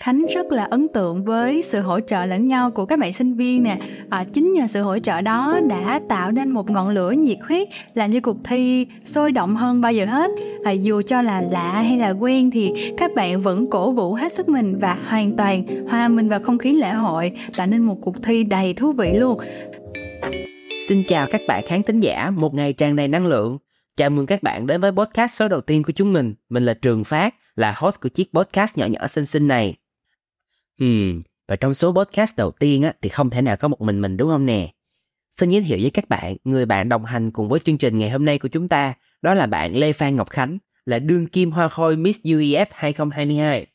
Khánh rất là ấn tượng với sự hỗ trợ lẫn nhau của các bạn sinh viên nè. À, chính nhờ sự hỗ trợ đó đã tạo nên một ngọn lửa nhiệt huyết làm cho cuộc thi sôi động hơn bao giờ hết. À, dù cho là lạ hay là quen thì các bạn vẫn cổ vũ hết sức mình và hoàn toàn hòa mình vào không khí lễ hội, tạo nên một cuộc thi đầy thú vị luôn. Xin chào các bạn khán thính giả, một ngày tràn đầy năng lượng. Chào mừng các bạn đến với podcast số đầu tiên của chúng mình. Mình là Trường Phát, là host của chiếc podcast nhỏ nhỏ xinh xinh này. Hmm, và trong số podcast đầu tiên á, thì không thể nào có một mình mình đúng không nè? Xin giới thiệu với các bạn, người bạn đồng hành cùng với chương trình ngày hôm nay của chúng ta, đó là bạn Lê Phan Ngọc Khánh, là đương kim hoa khôi Miss UEF 2022.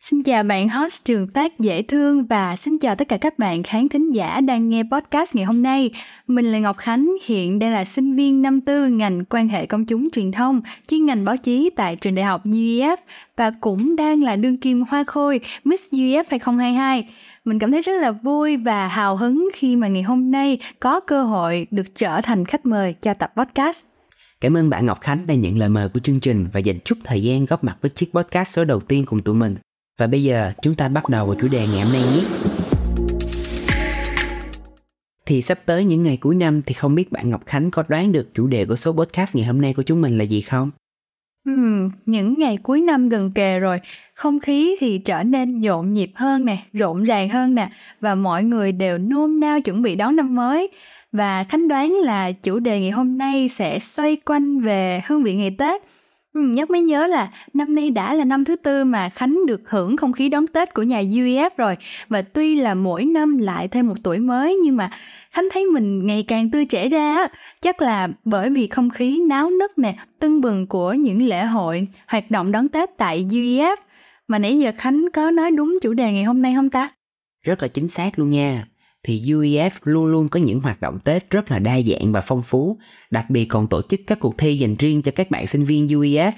Xin chào bạn host trường tác dễ thương và xin chào tất cả các bạn khán thính giả đang nghe podcast ngày hôm nay. Mình là Ngọc Khánh, hiện đang là sinh viên năm tư ngành quan hệ công chúng truyền thông, chuyên ngành báo chí tại trường đại học UEF và cũng đang là đương kim hoa khôi Miss UEF 2022. Mình cảm thấy rất là vui và hào hứng khi mà ngày hôm nay có cơ hội được trở thành khách mời cho tập podcast. Cảm ơn bạn Ngọc Khánh đã nhận lời mời của chương trình và dành chút thời gian góp mặt với chiếc podcast số đầu tiên cùng tụi mình. Và bây giờ chúng ta bắt đầu vào chủ đề ngày hôm nay nhé. Thì sắp tới những ngày cuối năm thì không biết bạn Ngọc Khánh có đoán được chủ đề của số podcast ngày hôm nay của chúng mình là gì không? Ừm, những ngày cuối năm gần kề rồi, không khí thì trở nên nhộn nhịp hơn nè, rộn ràng hơn nè và mọi người đều nôn nao chuẩn bị đón năm mới. Và Khánh đoán là chủ đề ngày hôm nay sẽ xoay quanh về hương vị ngày Tết – Ừ, nhắc mới nhớ là năm nay đã là năm thứ tư mà Khánh được hưởng không khí đón Tết của nhà UEF rồi. Và tuy là mỗi năm lại thêm một tuổi mới nhưng mà Khánh thấy mình ngày càng tươi trẻ ra chắc là bởi vì không khí náo nức nè, tưng bừng của những lễ hội, hoạt động đón Tết tại UEF mà nãy giờ Khánh có nói đúng chủ đề ngày hôm nay không ta? Rất là chính xác luôn nha thì UEF luôn luôn có những hoạt động Tết rất là đa dạng và phong phú, đặc biệt còn tổ chức các cuộc thi dành riêng cho các bạn sinh viên UEF.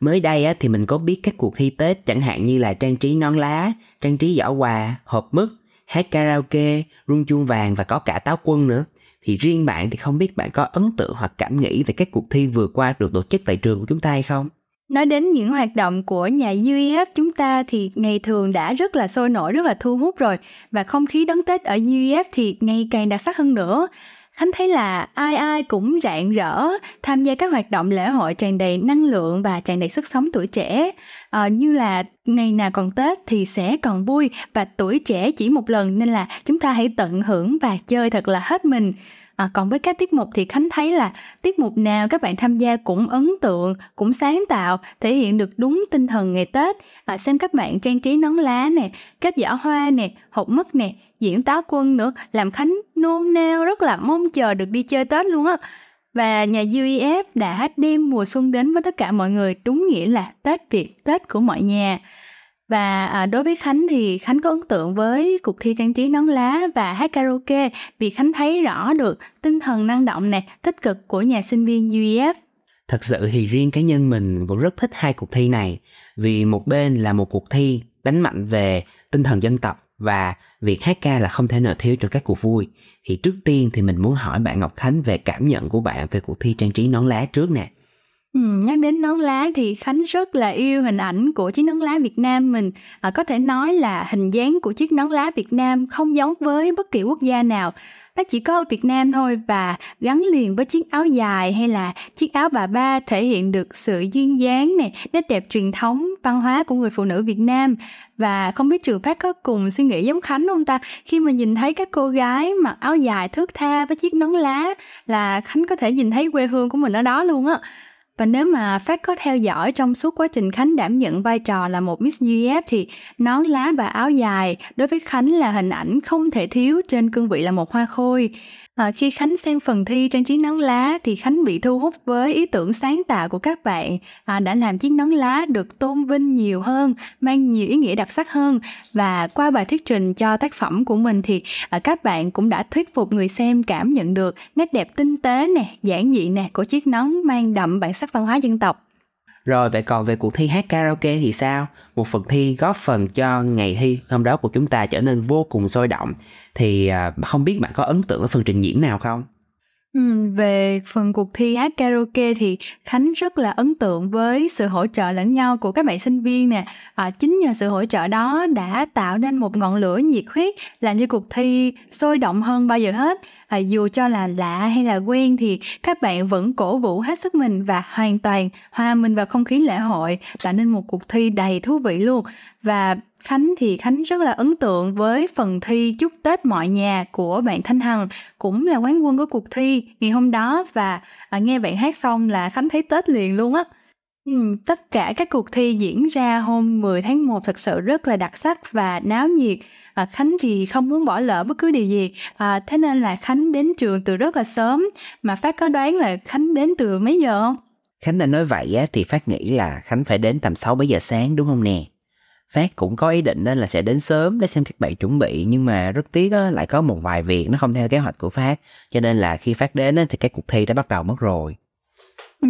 Mới đây á, thì mình có biết các cuộc thi Tết chẳng hạn như là trang trí nón lá, trang trí giỏ quà, hộp mứt, hát karaoke, rung chuông vàng và có cả táo quân nữa. Thì riêng bạn thì không biết bạn có ấn tượng hoặc cảm nghĩ về các cuộc thi vừa qua được tổ chức tại trường của chúng ta hay không? Nói đến những hoạt động của nhà UEF chúng ta thì ngày thường đã rất là sôi nổi, rất là thu hút rồi và không khí đón Tết ở UEF thì ngày càng đặc sắc hơn nữa. Khánh thấy là ai ai cũng rạng rỡ tham gia các hoạt động lễ hội tràn đầy năng lượng và tràn đầy sức sống tuổi trẻ. À, như là ngày nào còn Tết thì sẽ còn vui và tuổi trẻ chỉ một lần nên là chúng ta hãy tận hưởng và chơi thật là hết mình. À, còn với các tiết mục thì Khánh thấy là tiết mục nào các bạn tham gia cũng ấn tượng, cũng sáng tạo, thể hiện được đúng tinh thần ngày Tết. À, xem các bạn trang trí nón lá nè, kết giỏ hoa nè, hộp mứt nè, diễn táo quân nữa, làm Khánh nôn nao rất là mong chờ được đi chơi Tết luôn á. Và nhà UEF đã đem mùa xuân đến với tất cả mọi người đúng nghĩa là Tết Việt, Tết của mọi nhà. Và à, đối với Khánh thì Khánh có ấn tượng với cuộc thi trang trí nón lá và hát karaoke vì Khánh thấy rõ được tinh thần năng động nè, tích cực của nhà sinh viên UEF. Thật sự thì riêng cá nhân mình cũng rất thích hai cuộc thi này vì một bên là một cuộc thi đánh mạnh về tinh thần dân tộc và việc hát ca là không thể nào thiếu trong các cuộc vui. Thì trước tiên thì mình muốn hỏi bạn Ngọc Khánh về cảm nhận của bạn về cuộc thi trang trí nón lá trước nè. Ừ, nhắc đến nón lá thì Khánh rất là yêu hình ảnh của chiếc nón lá Việt Nam mình. À, có thể nói là hình dáng của chiếc nón lá Việt Nam không giống với bất kỳ quốc gia nào. Nó chỉ có ở Việt Nam thôi và gắn liền với chiếc áo dài hay là chiếc áo bà ba thể hiện được sự duyên dáng này, nét đẹp truyền thống, văn hóa của người phụ nữ Việt Nam. Và không biết trường phát có cùng suy nghĩ giống Khánh không ta? Khi mà nhìn thấy các cô gái mặc áo dài thước tha với chiếc nón lá là Khánh có thể nhìn thấy quê hương của mình ở đó luôn á. Và nếu mà Phát có theo dõi trong suốt quá trình Khánh đảm nhận vai trò là một Miss UF thì nón lá và áo dài đối với Khánh là hình ảnh không thể thiếu trên cương vị là một hoa khôi. À, khi Khánh xem phần thi trang trí nón lá thì Khánh bị thu hút với ý tưởng sáng tạo của các bạn à, đã làm chiếc nón lá được tôn vinh nhiều hơn, mang nhiều ý nghĩa đặc sắc hơn và qua bài thuyết trình cho tác phẩm của mình thì à, các bạn cũng đã thuyết phục người xem cảm nhận được nét đẹp tinh tế nè, giản dị nè của chiếc nón mang đậm bản sắc văn hóa dân tộc. Rồi, vậy còn về cuộc thi hát karaoke thì sao? Một phần thi góp phần cho ngày thi hôm đó của chúng ta trở nên vô cùng sôi động. Thì à, không biết bạn có ấn tượng với phần trình diễn nào không? Về phần cuộc thi hát karaoke thì Khánh rất là ấn tượng với sự hỗ trợ lẫn nhau của các bạn sinh viên nè. À, chính nhờ sự hỗ trợ đó đã tạo nên một ngọn lửa nhiệt huyết làm cho cuộc thi sôi động hơn bao giờ hết. À, dù cho là lạ hay là quen thì các bạn vẫn cổ vũ hết sức mình và hoàn toàn hòa mình vào không khí lễ hội tạo nên một cuộc thi đầy thú vị luôn. Và Khánh thì Khánh rất là ấn tượng với phần thi chúc Tết mọi nhà của bạn Thanh Hằng cũng là quán quân của cuộc thi ngày hôm đó và à, nghe bạn hát xong là Khánh thấy Tết liền luôn á. Ừ, tất cả các cuộc thi diễn ra hôm 10 tháng 1 thật sự rất là đặc sắc và náo nhiệt. À, Khánh thì không muốn bỏ lỡ bất cứ điều gì, à, thế nên là Khánh đến trường từ rất là sớm. Mà Phát có đoán là Khánh đến từ mấy giờ không? Khánh đã nói vậy á, thì Phát nghĩ là Khánh phải đến tầm 6 7 giờ sáng đúng không nè? Phát cũng có ý định là sẽ đến sớm để xem các bạn chuẩn bị nhưng mà rất tiếc á, lại có một vài việc nó không theo kế hoạch của Phát cho nên là khi Phát đến á, thì cái cuộc thi đã bắt đầu mất rồi. Ừ,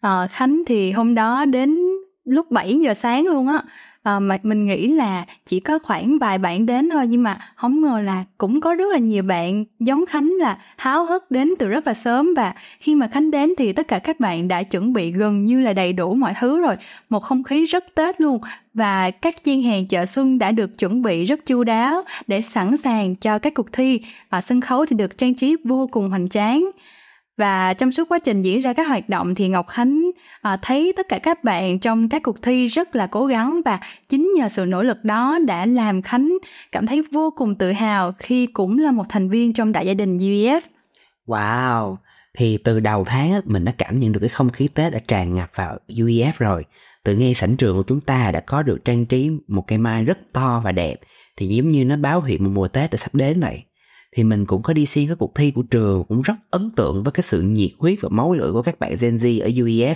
à, Khánh thì hôm đó đến lúc 7 giờ sáng luôn á à, mà mình nghĩ là chỉ có khoảng vài bạn đến thôi nhưng mà không ngờ là cũng có rất là nhiều bạn giống khánh là háo hức đến từ rất là sớm. Và khi mà khánh đến thì tất cả các bạn đã chuẩn bị gần như là đầy đủ mọi thứ rồi một không khí rất tết luôn. Và các gian hàng chợ xuân đã được chuẩn bị rất chu đáo để sẵn sàng cho các cuộc thi. Và sân khấu thì được trang trí vô cùng hoành tráng và trong suốt quá trình diễn ra các hoạt động thì Ngọc Khánh à, thấy tất cả các bạn trong các cuộc thi rất là cố gắng và chính nhờ sự nỗ lực đó đã làm Khánh cảm thấy vô cùng tự hào khi cũng là một thành viên trong đại gia đình UEF. Wow, thì từ đầu tháng mình đã cảm nhận được cái không khí Tết đã tràn ngập vào UEF rồi. Từ ngay sảnh trường của chúng ta đã có được trang trí một cây mai rất to và đẹp thì giống như nó báo hiệu một mùa Tết đã sắp đến vậy thì mình cũng có đi xem các cuộc thi của trường, cũng rất ấn tượng với cái sự nhiệt huyết và máu lửa của các bạn Gen Z ở UEF.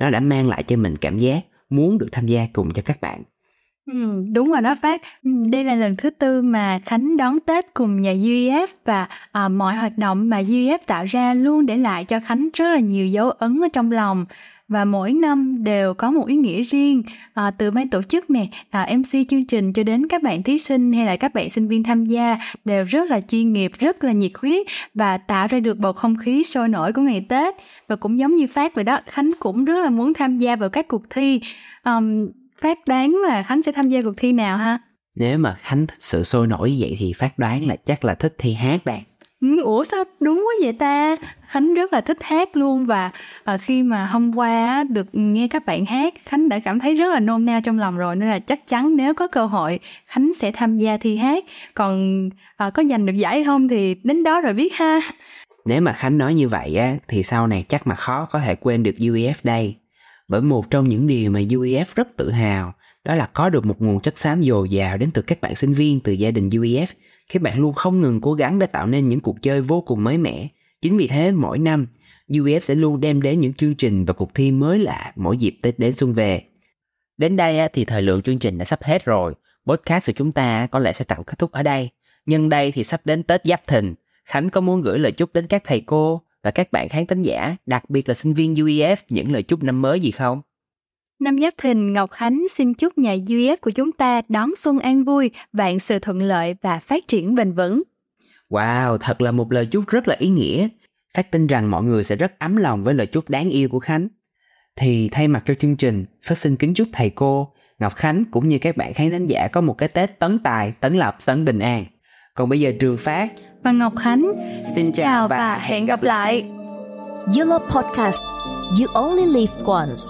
Nó đã mang lại cho mình cảm giác muốn được tham gia cùng cho các bạn. Ừ, đúng rồi đó Phát. Đây là lần thứ tư mà Khánh đón Tết cùng nhà UEF và à, mọi hoạt động mà UEF tạo ra luôn để lại cho Khánh rất là nhiều dấu ấn ở trong lòng. Và mỗi năm đều có một ý nghĩa riêng à, từ ban tổ chức nè ờ, à, mc chương trình cho đến các bạn thí sinh hay là các bạn sinh viên tham gia đều rất là chuyên nghiệp rất là nhiệt huyết và tạo ra được bầu không khí sôi nổi của ngày tết. Và cũng giống như phát vậy đó khánh cũng rất là muốn tham gia vào các cuộc thi. Um, phát đoán là khánh sẽ tham gia cuộc thi nào ha? Nếu mà khánh thích sự sôi nổi vậy thì phát đoán là chắc là thích thi hát đây Ừ, ủa sao đúng quá vậy ta? Khánh rất là thích hát luôn và à, khi mà hôm qua được nghe các bạn hát khánh đã cảm thấy rất là nôn nao trong lòng rồi nên là chắc chắn nếu có cơ hội khánh sẽ tham gia thi hát. Còn à, có giành được giải không thì đến đó rồi biết ha. Nếu mà khánh nói như vậy á thì sau này chắc mà khó có thể quên được uef đây bởi một trong những điều mà uef rất tự hào đó là có được một nguồn chất xám dồi dào đến từ các bạn sinh viên từ gia đình uef các bạn luôn không ngừng cố gắng để tạo nên những cuộc chơi vô cùng mới mẻ. Chính vì thế mỗi năm, UEF sẽ luôn đem đến những chương trình và cuộc thi mới lạ mỗi dịp Tết đến xuân về. Đến đây thì thời lượng chương trình đã sắp hết rồi. Podcast của chúng ta có lẽ sẽ tạm kết thúc ở đây. Nhân đây thì sắp đến Tết Giáp Thìn. Khánh có muốn gửi lời chúc đến các thầy cô và các bạn khán thính giả, đặc biệt là sinh viên UEF những lời chúc năm mới gì không? Năm Giáp Thìn, Ngọc Khánh xin chúc nhà UF của chúng ta đón xuân an vui, vạn sự thuận lợi và phát triển bền vững. Wow, thật là một lời chúc rất là ý nghĩa. Phát tin rằng mọi người sẽ rất ấm lòng với lời chúc đáng yêu của Khánh. Thì thay mặt cho chương trình, Phát xin kính chúc thầy cô, Ngọc Khánh cũng như các bạn khán thính giả có một cái Tết tấn tài, tấn lập, tấn bình an. Còn bây giờ Trường Phát và Ngọc Khánh xin chào và hẹn gặp lại. Yellow Podcast You only live once.